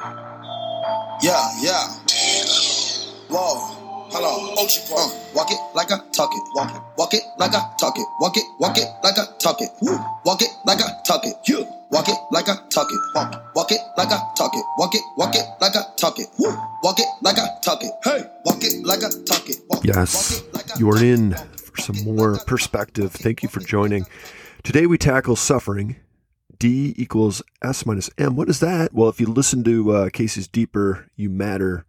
Yeah, yeah. Whoa. Hold on. Ochi uh, walk it like I talk it. Walk it. Walk it like I talk it. Walk it. Walk it like I talk it. Woo. Walk it like I talk it. You. Walk it like I talk it. Walk it. Walk it like I talk it. Walk it. Walk it like I talk it. Woo. Walk it like I talk it. Hey. Walk it like I talk it. Walk yes. Like you are in for some more perspective. Thank you for joining. Today we tackle suffering. D equals S minus M. What is that? Well, if you listen to uh, Casey's Deeper You Matter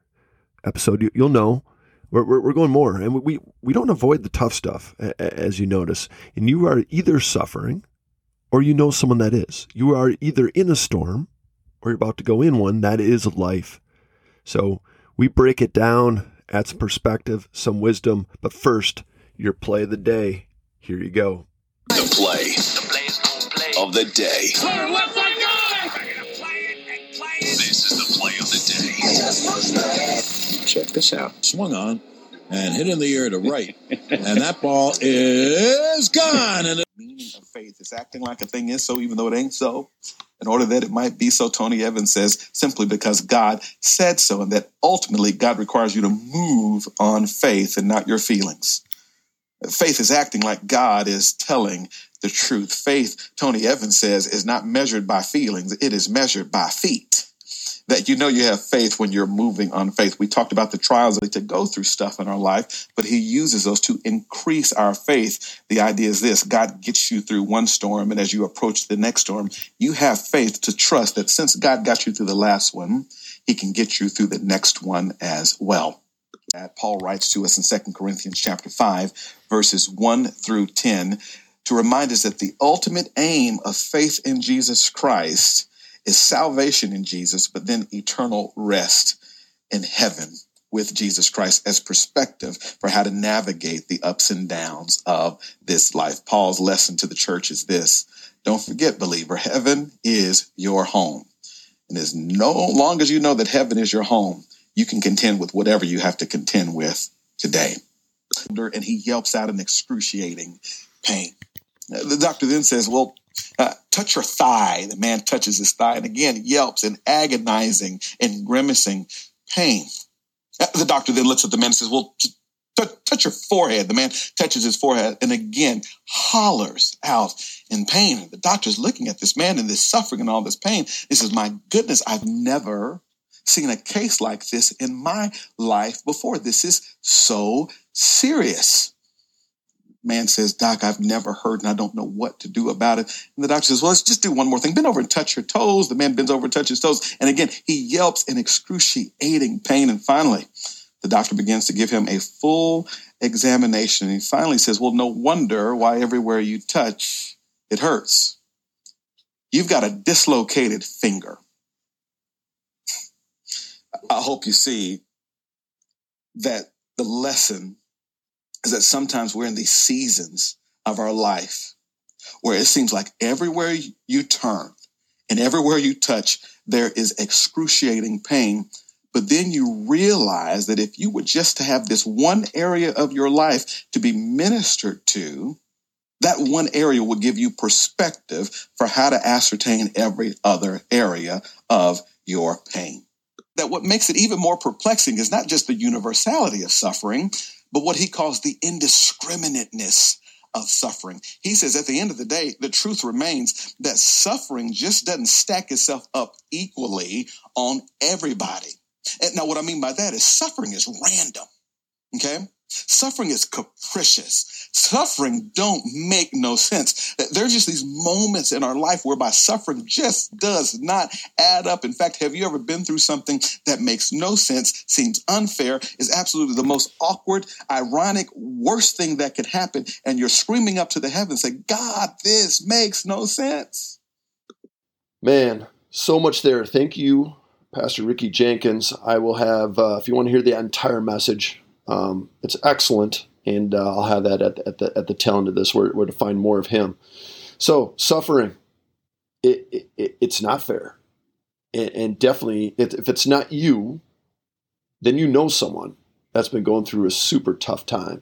episode, you, will know we're, we're, we're, going more. And we, we don't avoid the tough stuff, as you notice. And you are either suffering or you know someone that is. You are either in a storm or you're about to go in one. That is life. So we break it down, add some perspective, some wisdom. But first, your play of the day. Here you go. The play, of the day. This is the play of the day. Check this out. Swung on and hit in the air to right. and that ball is gone. And the meaning of faith is acting like a thing is so, even though it ain't so. In order that it might be so, Tony Evans says, simply because God said so, and that ultimately God requires you to move on faith and not your feelings. Faith is acting like God is telling the truth. Faith, Tony Evans says, is not measured by feelings, it is measured by feet. That you know you have faith when you're moving on faith. We talked about the trials to go through stuff in our life, but he uses those to increase our faith. The idea is this God gets you through one storm, and as you approach the next storm, you have faith to trust that since God got you through the last one, he can get you through the next one as well Paul writes to us in 2 Corinthians chapter 5, verses 1 through 10, to remind us that the ultimate aim of faith in Jesus Christ is salvation in Jesus, but then eternal rest in heaven with Jesus Christ as perspective for how to navigate the ups and downs of this life. Paul's lesson to the church is this don't forget, believer, heaven is your home. And as no long as you know that heaven is your home, you can contend with whatever you have to contend with today. And he yelps out in excruciating pain. The doctor then says, Well, uh, touch your thigh. The man touches his thigh and again yelps in agonizing and grimacing pain. Uh, the doctor then looks at the man and says, Well, t- touch your forehead. The man touches his forehead and again hollers out in pain. The doctor's looking at this man and this suffering and all this pain. He says, My goodness, I've never seen a case like this in my life before. This is so serious. Man says, Doc, I've never heard and I don't know what to do about it. And the doctor says, Well, let's just do one more thing. Bend over and touch your toes. The man bends over and touches his toes. And again, he yelps in excruciating pain. And finally, the doctor begins to give him a full examination. And he finally says, Well, no wonder why everywhere you touch, it hurts. You've got a dislocated finger. I hope you see that the lesson is that sometimes we're in these seasons of our life where it seems like everywhere you turn and everywhere you touch, there is excruciating pain. But then you realize that if you were just to have this one area of your life to be ministered to, that one area would give you perspective for how to ascertain every other area of your pain that what makes it even more perplexing is not just the universality of suffering, but what he calls the indiscriminateness of suffering. He says at the end of the day, the truth remains that suffering just doesn't stack itself up equally on everybody. And now, what I mean by that is suffering is random. Okay. Suffering is capricious. Suffering don't make no sense. There's just these moments in our life whereby suffering just does not add up. In fact, have you ever been through something that makes no sense, seems unfair, is absolutely the most awkward, ironic, worst thing that could happen, and you're screaming up to the heavens, say, God, this makes no sense. Man, so much there. Thank you, Pastor Ricky Jenkins. I will have, uh, if you want to hear the entire message, um, it's excellent, and uh, I'll have that at, at, the at the tail end of this, where, where to find more of him. So suffering, it, it it's not fair, and, and definitely if it's not you, then you know someone that's been going through a super tough time,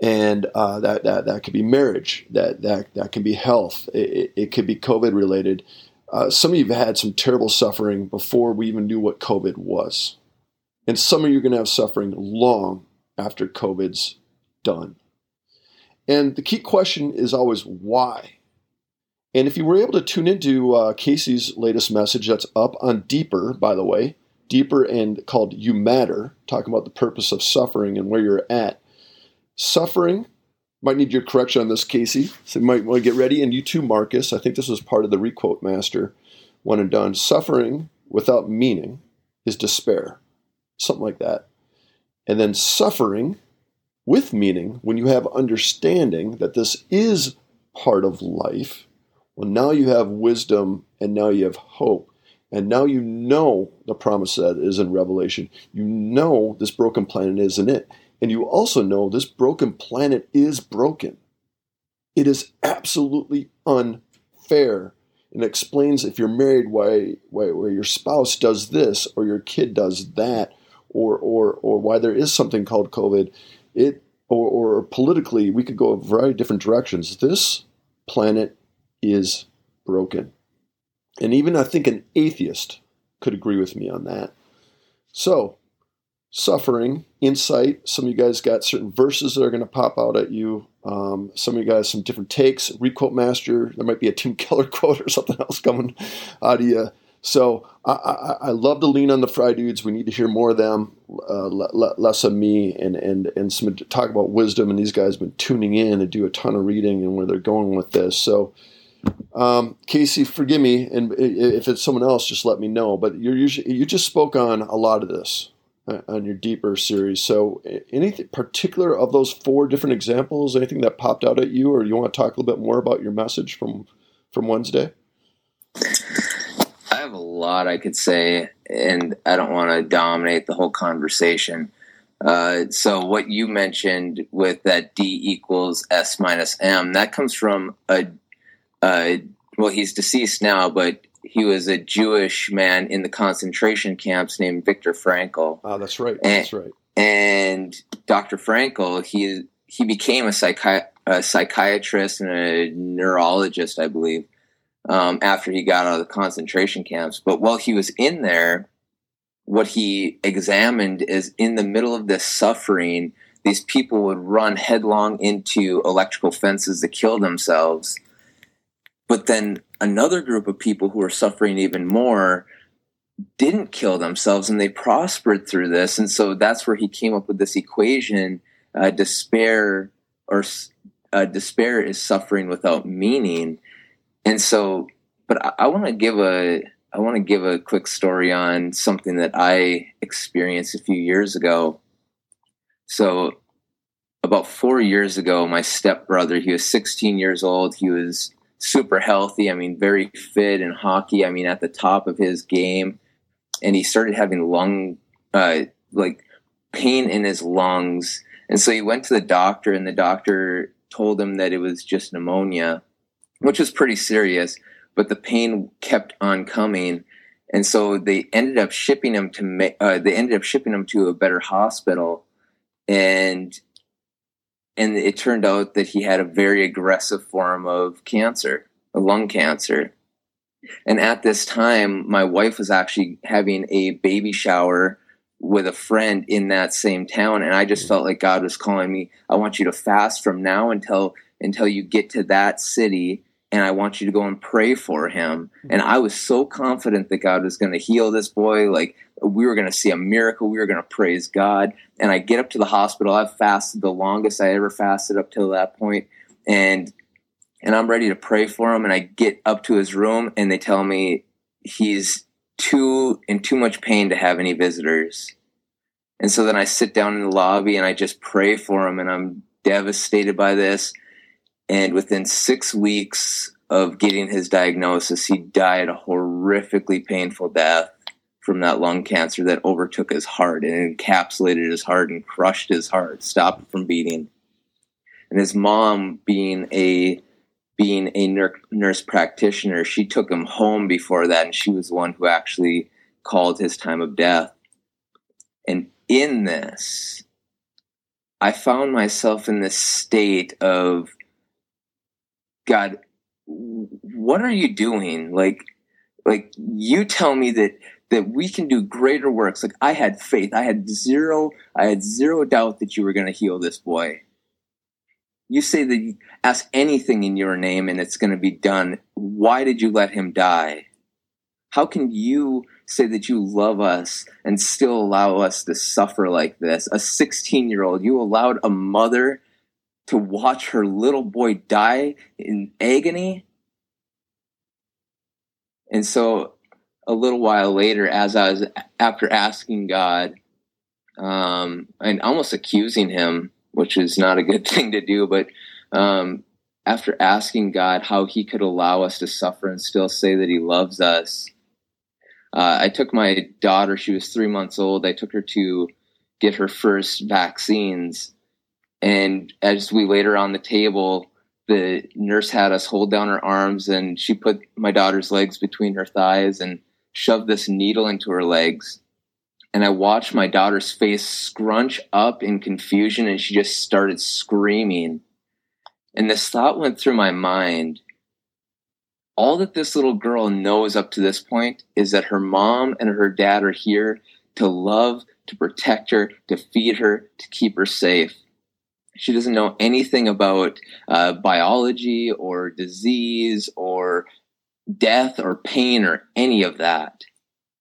and uh, that that that could be marriage, that that that can be health, it, it, it could be COVID related. uh, some of you have had some terrible suffering before we even knew what COVID was. And some of you are going to have suffering long after COVID's done. And the key question is always why? And if you were able to tune into uh, Casey's latest message, that's up on Deeper, by the way, Deeper and called You Matter, talking about the purpose of suffering and where you're at. Suffering might need your correction on this, Casey. So you might want to get ready. And you too, Marcus. I think this was part of the requote master, one and done. Suffering without meaning is despair, something like that. And then suffering with meaning, when you have understanding that this is part of life, well, now you have wisdom and now you have hope. And now you know the promise that is in Revelation. You know this broken planet isn't it. And you also know this broken planet is broken. It is absolutely unfair. And explains if you're married why, why, why your spouse does this or your kid does that or, or, or why there is something called COVID. It or, or politically, we could go a variety of different directions. This planet is broken. And even I think an atheist could agree with me on that. So, suffering, insight. Some of you guys got certain verses that are going to pop out at you. Um, some of you guys, some different takes. Requote master. There might be a Tim Keller quote or something else coming out of you. So I, I, I, love to lean on the Fry dudes. We need to hear more of them, uh, less of me, and and and some talk about wisdom. And these guys have been tuning in and do a ton of reading and where they're going with this. So, um, Casey, forgive me, and if it's someone else, just let me know. But you're usually you just spoke on a lot of this uh, on your deeper series. So, anything particular of those four different examples? Anything that popped out at you, or you want to talk a little bit more about your message from from Wednesday? Lot I could say, and I don't want to dominate the whole conversation. Uh, so what you mentioned with that D equals S minus M, that comes from a, a well, he's deceased now, but he was a Jewish man in the concentration camps named Viktor Frankl. Oh, that's right. And, that's right. And Dr. Frankl, he he became a, psychi- a psychiatrist and a neurologist, I believe um, after he got out of the concentration camps. But while he was in there, what he examined is in the middle of this suffering, these people would run headlong into electrical fences to kill themselves. But then another group of people who were suffering even more didn't kill themselves and they prospered through this. And so that's where he came up with this equation uh, despair or uh, despair is suffering without meaning and so, but I, I want to give a I want to give a quick story on something that I experienced a few years ago. So, about four years ago, my stepbrother, he was 16 years old. He was super healthy. I mean, very fit in hockey. I mean, at the top of his game. And he started having lung, uh, like pain in his lungs. And so he went to the doctor, and the doctor told him that it was just pneumonia which was pretty serious, but the pain kept on coming. And so they ended up shipping him to uh, they ended up shipping him to a better hospital, and and it turned out that he had a very aggressive form of cancer, a lung cancer. And at this time, my wife was actually having a baby shower with a friend in that same town, and I just felt like God was calling me. I want you to fast from now until until you get to that city and I want you to go and pray for him. And mm-hmm. I was so confident that God was going to heal this boy. Like we were going to see a miracle. We were going to praise God. And I get up to the hospital. I've fasted the longest I ever fasted up till that point, and and I'm ready to pray for him. And I get up to his room, and they tell me he's too in too much pain to have any visitors. And so then I sit down in the lobby and I just pray for him, and I'm devastated by this and within six weeks of getting his diagnosis, he died a horrifically painful death from that lung cancer that overtook his heart and encapsulated his heart and crushed his heart, stopped from beating. And his mom, being a being a nurse practitioner, she took him home before that, and she was the one who actually called his time of death. And in this, I found myself in this state of God, what are you doing? Like, like you tell me that that we can do greater works. Like I had faith. I had zero I had zero doubt that you were going to heal this boy. You say that you ask anything in your name and it's going to be done. Why did you let him die? How can you say that you love us and still allow us to suffer like this? A 16 year old, you allowed a mother to watch her little boy die in agony? And so a little while later, as I was after asking God um, and almost accusing him, which is not a good thing to do, but um, after asking God how He could allow us to suffer and still say that He loves us, uh, I took my daughter. She was three months old. I took her to get her first vaccines, and as we laid her on the table, the nurse had us hold down her arms, and she put my daughter's legs between her thighs and shoved this needle into her legs. And I watched my daughter's face scrunch up in confusion, and she just started screaming. And this thought went through my mind. All that this little girl knows up to this point is that her mom and her dad are here to love, to protect her, to feed her, to keep her safe. She doesn't know anything about uh, biology or disease or death or pain or any of that.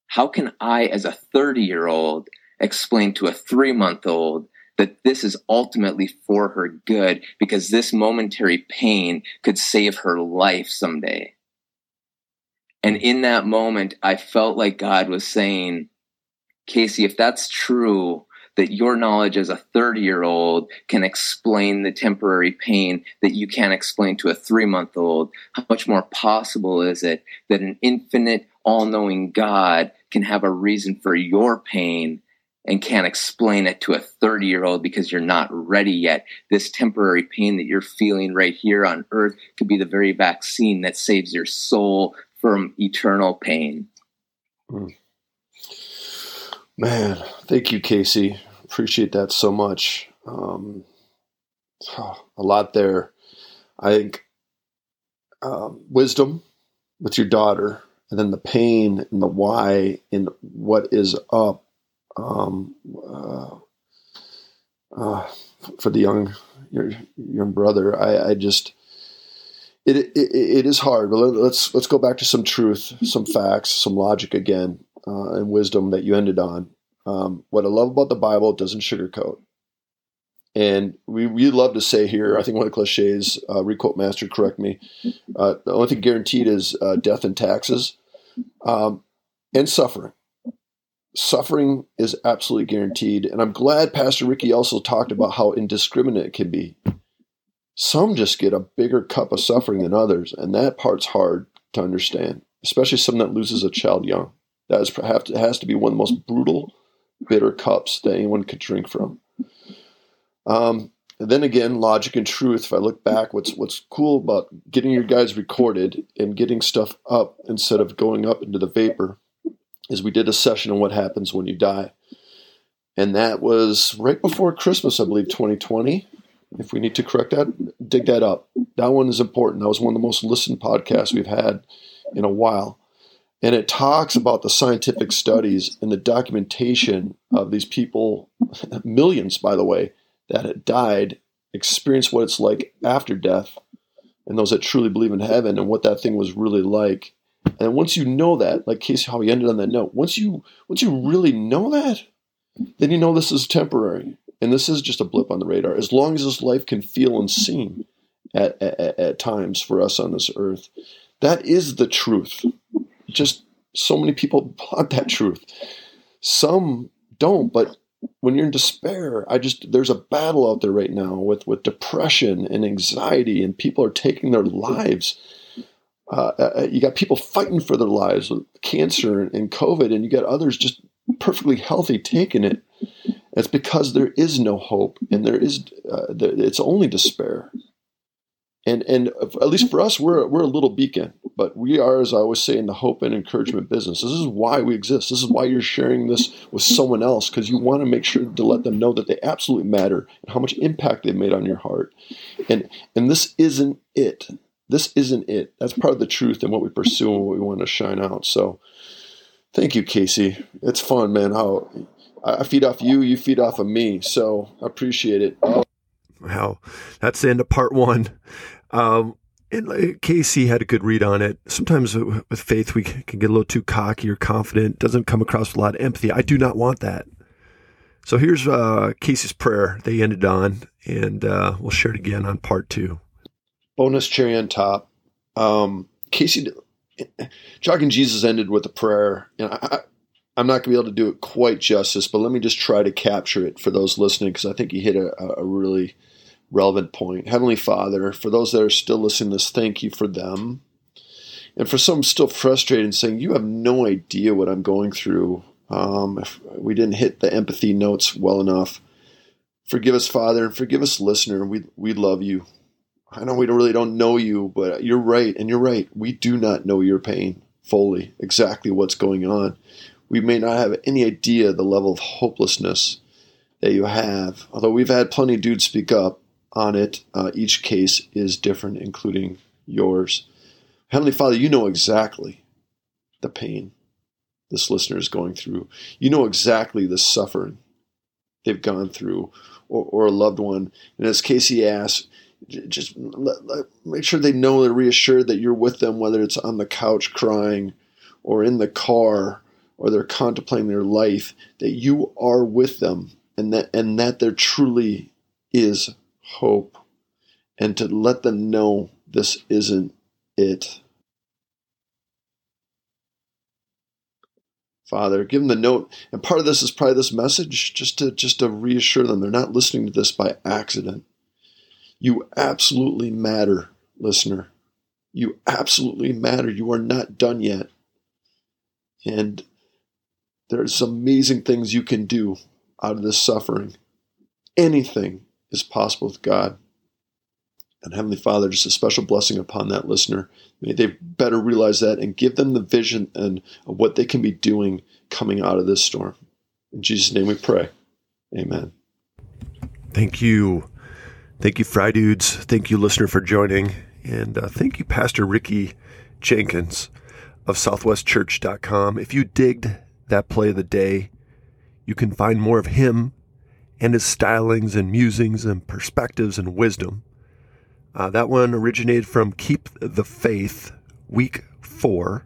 How can I, as a 30 year old, explain to a three month old that this is ultimately for her good because this momentary pain could save her life someday? And in that moment, I felt like God was saying, Casey, if that's true, that your knowledge as a 30 year old can explain the temporary pain that you can't explain to a three month old. How much more possible is it that an infinite, all knowing God can have a reason for your pain and can't explain it to a 30 year old because you're not ready yet? This temporary pain that you're feeling right here on earth could be the very vaccine that saves your soul from eternal pain. Mm. Man, thank you, Casey. Appreciate that so much. Um, a lot there. I think um, wisdom with your daughter, and then the pain and the why and what is up um, uh, uh, for the young your young brother. I, I just it, it, it is hard, but let's let's go back to some truth, some facts, some logic again uh, and wisdom that you ended on. Um, what I love about the Bible, it doesn't sugarcoat. And we, we love to say here, I think one of the cliches, uh, requote master, correct me, uh, the only thing guaranteed is uh, death and taxes um, and suffering. Suffering is absolutely guaranteed. And I'm glad Pastor Ricky also talked about how indiscriminate it can be. Some just get a bigger cup of suffering than others, and that part's hard to understand, especially someone that loses a child young. That is perhaps it has to be one of the most brutal, bitter cups that anyone could drink from. Um, and then again, logic and truth. If I look back, what's what's cool about getting your guys recorded and getting stuff up instead of going up into the vapor is we did a session on what happens when you die, and that was right before Christmas, I believe, 2020. If we need to correct that, dig that up. That one is important. That was one of the most listened podcasts we've had in a while. And it talks about the scientific studies and the documentation of these people, millions, by the way, that had died, experience what it's like after death, and those that truly believe in heaven and what that thing was really like. And once you know that, like Casey, how he ended on that note, once you once you really know that, then you know this is temporary and this is just a blip on the radar. As long as this life can feel and seem at, at, at times for us on this earth, that is the truth. Just so many people want that truth. Some don't, but when you're in despair, I just there's a battle out there right now with with depression and anxiety, and people are taking their lives. Uh, uh, uh you got people fighting for their lives with cancer and COVID, and you got others just perfectly healthy taking it. It's because there is no hope, and there is uh, it's only despair. And and at least for us, we're we're a little beacon, but we are, as I always say, in the hope and encouragement business. This is why we exist. This is why you're sharing this with someone else because you want to make sure to let them know that they absolutely matter and how much impact they've made on your heart. And and this isn't it. this isn't it. That's part of the truth and what we pursue and what we want to shine out. So thank you, Casey. It's fun, man. How I feed off you, you feed off of me. So I appreciate it. Wow. That's the end of part one. Um, and Casey had a good read on it. Sometimes with faith, we can get a little too cocky or confident. Doesn't come across with a lot of empathy. I do not want that. So here's uh, Casey's prayer they ended on, and uh, we'll share it again on part two bonus cherry on top. Um, Casey, Jogging Jesus ended with a prayer. Know, I, am not going to be able to do it quite justice, but let me just try to capture it for those listening because I think he hit a, a, really relevant point. Heavenly Father, for those that are still listening to this, thank you for them. And for some still frustrated and saying, you have no idea what I'm going through. Um, if we didn't hit the empathy notes well enough, forgive us, Father, and forgive us, listener. And we, we love you. I know we don't really don't know you, but you're right, and you're right. We do not know your pain fully, exactly what's going on. We may not have any idea the level of hopelessness that you have. Although we've had plenty of dudes speak up on it, uh, each case is different, including yours. Heavenly Father, you know exactly the pain this listener is going through. You know exactly the suffering they've gone through, or, or a loved one. And as Casey asks, just let, let, make sure they know they're reassured that you're with them, whether it's on the couch crying or in the car or they're contemplating their life, that you are with them and that and that there truly is hope. And to let them know this isn't it. Father, give them the note, and part of this is probably this message, just to just to reassure them they're not listening to this by accident you absolutely matter, listener. You absolutely matter. You are not done yet. And there's amazing things you can do out of this suffering. Anything is possible with God. And Heavenly Father, just a special blessing upon that listener. May they better realize that and give them the vision and what they can be doing coming out of this storm. In Jesus' name we pray. Amen. Thank you. Thank you, Fry Dudes. Thank you, listener, for joining. And uh, thank you, Pastor Ricky Jenkins of SouthwestChurch.com. If you digged that play of the day, you can find more of him and his stylings and musings and perspectives and wisdom. Uh, that one originated from Keep the Faith, week four,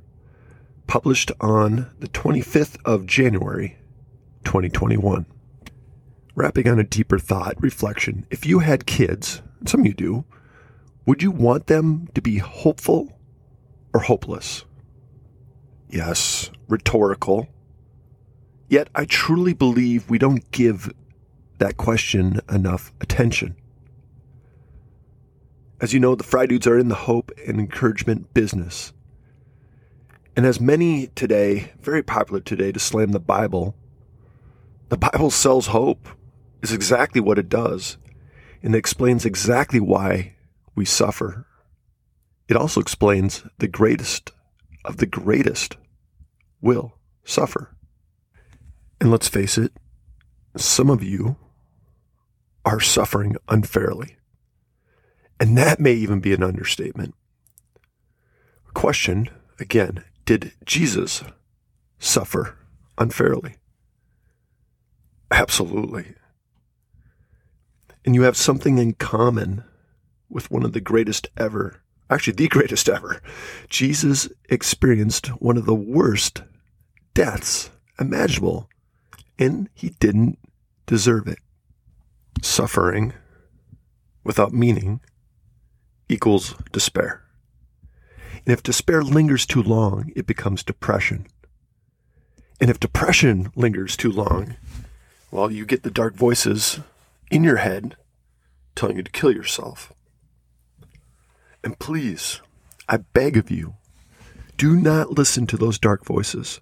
published on the 25th of January, 2021 wrapping on a deeper thought, reflection. If you had kids, some of you do, would you want them to be hopeful or hopeless? Yes, rhetorical. Yet I truly believe we don't give that question enough attention. As you know, the Fry Dudes are in the hope and encouragement business. And as many today, very popular today, to slam the Bible, the Bible sells hope is exactly what it does, and it explains exactly why we suffer. It also explains the greatest of the greatest will suffer. And let's face it, some of you are suffering unfairly. And that may even be an understatement. Question again Did Jesus suffer unfairly? Absolutely and you have something in common with one of the greatest ever, actually, the greatest ever. Jesus experienced one of the worst deaths imaginable, and he didn't deserve it. Suffering without meaning equals despair. And if despair lingers too long, it becomes depression. And if depression lingers too long, well, you get the dark voices in your head telling you to kill yourself. And please, I beg of you, do not listen to those dark voices.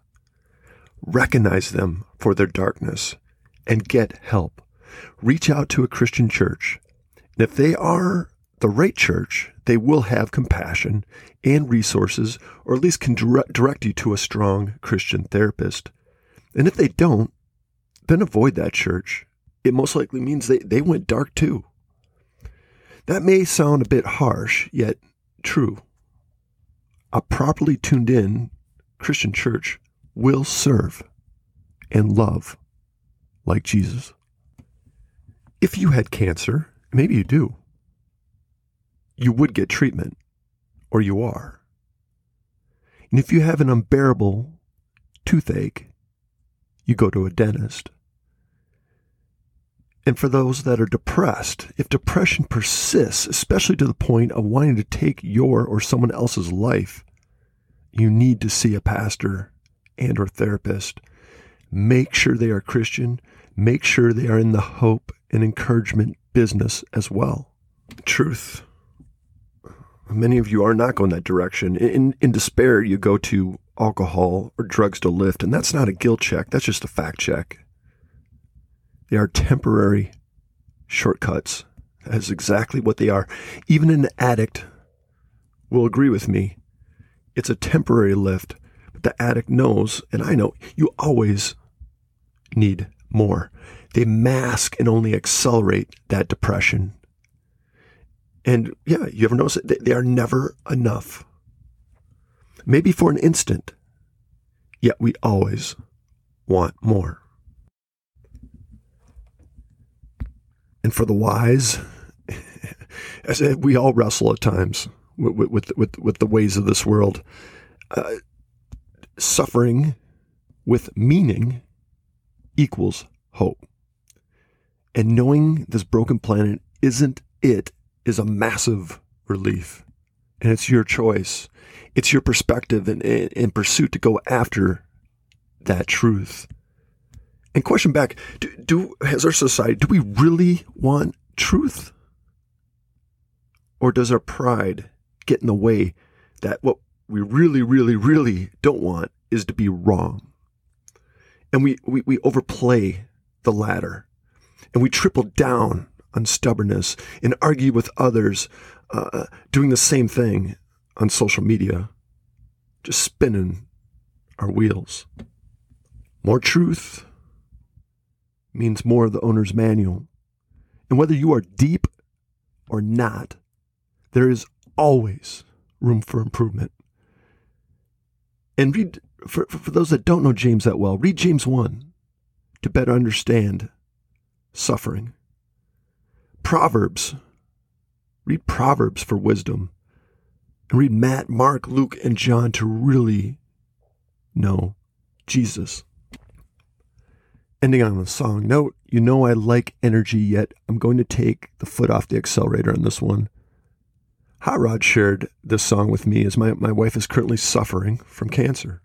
Recognize them for their darkness and get help. Reach out to a Christian church. And if they are the right church, they will have compassion and resources, or at least can direct you to a strong Christian therapist. And if they don't, then avoid that church it most likely means they, they went dark too. That may sound a bit harsh, yet true. A properly tuned in Christian church will serve and love like Jesus. If you had cancer, maybe you do, you would get treatment, or you are. And if you have an unbearable toothache, you go to a dentist. And for those that are depressed, if depression persists, especially to the point of wanting to take your or someone else's life, you need to see a pastor and or therapist. Make sure they are Christian. Make sure they are in the hope and encouragement business as well. Truth. Many of you are not going that direction. In, in despair, you go to alcohol or drugs to lift, and that's not a guilt check. That's just a fact check. They are temporary shortcuts. That is exactly what they are. Even an addict will agree with me. It's a temporary lift, but the addict knows, and I know, you always need more. They mask and only accelerate that depression. And yeah, you ever notice it? They are never enough. Maybe for an instant, yet we always want more. And for the wise, as we all wrestle at times with, with, with, with the ways of this world, uh, suffering with meaning equals hope. And knowing this broken planet isn't it is a massive relief. And it's your choice. It's your perspective and, in pursuit to go after that truth. And question back, do, do as our society, do we really want truth? Or does our pride get in the way that what we really, really, really don't want is to be wrong? And we, we, we overplay the latter and we triple down on stubbornness and argue with others uh, doing the same thing on social media, just spinning our wheels. More truth means more of the owner's manual. And whether you are deep or not, there is always room for improvement. And read, for, for those that don't know James that well, read James 1 to better understand suffering. Proverbs. Read Proverbs for wisdom. And read Matt, Mark, Luke, and John to really know Jesus. Ending on a song note, you know I like energy, yet I'm going to take the foot off the accelerator on this one. Hot Rod shared this song with me as my, my wife is currently suffering from cancer.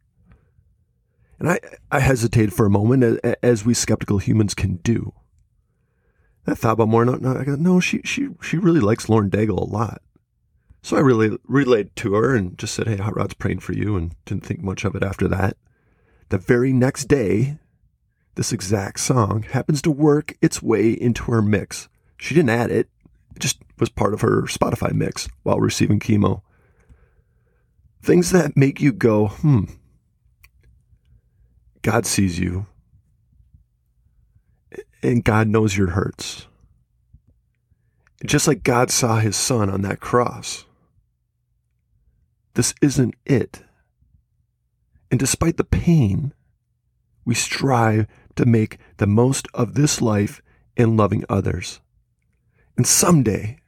And I, I hesitated for a moment, as we skeptical humans can do. I thought about more. No, no, I go, no, she she she really likes Lauren Daigle a lot. So I really relayed to her and just said, "Hey, Hot Rod's praying for you," and didn't think much of it after that. The very next day, this exact song happens to work its way into her mix. She didn't add it; it just was part of her Spotify mix while receiving chemo. Things that make you go, "Hmm." God sees you and God knows your hurts. Just like God saw his son on that cross. This isn't it. And despite the pain, we strive to make the most of this life in loving others. And someday,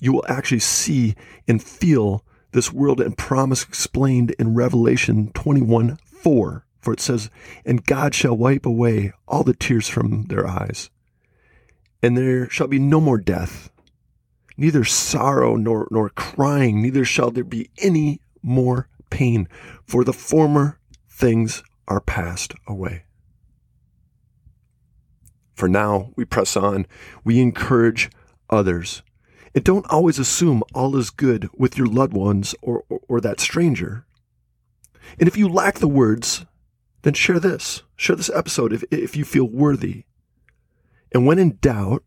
you will actually see and feel this world and promise explained in Revelation 21 4. For it says, And God shall wipe away all the tears from their eyes, and there shall be no more death, neither sorrow nor, nor crying, neither shall there be any more pain, for the former things are passed away. For now, we press on. We encourage others. And don't always assume all is good with your loved ones or, or, or that stranger. And if you lack the words, then share this. Share this episode if, if you feel worthy. And when in doubt,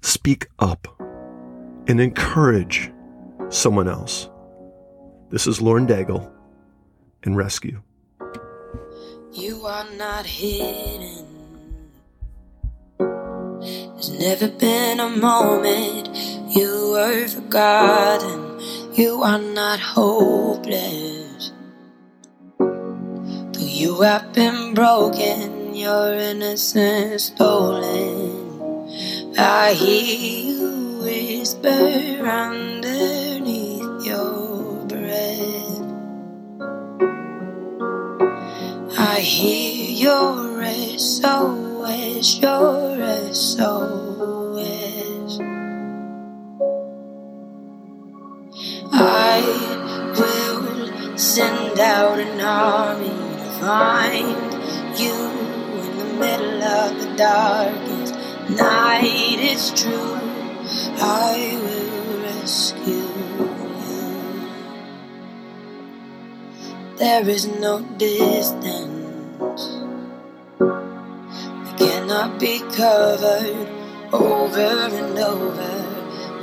speak up and encourage someone else. This is Lauren Daigle and Rescue. You are not hidden. There's never been a moment you were forgotten. You are not hopeless. Though you have been broken, your innocence stolen. I hear you whisper underneath your breath. I hear your SOS, your SOS. I will send out an army find you in the middle of the darkest night. It's true, I will rescue you. There is no distance that cannot be covered over and over.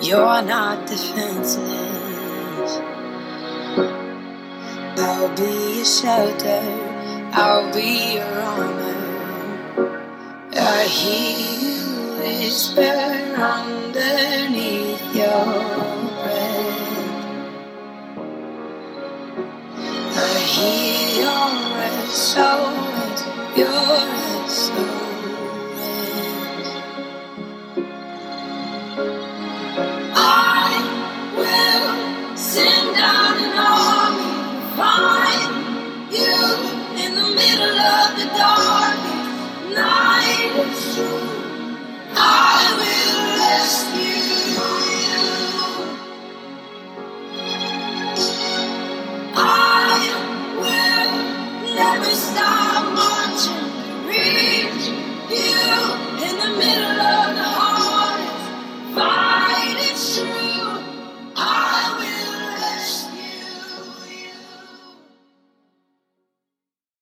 You're not defenseless. I'll be your shelter. I'll be your armor. I hear you whisper underneath your breath. I hear your SOS, your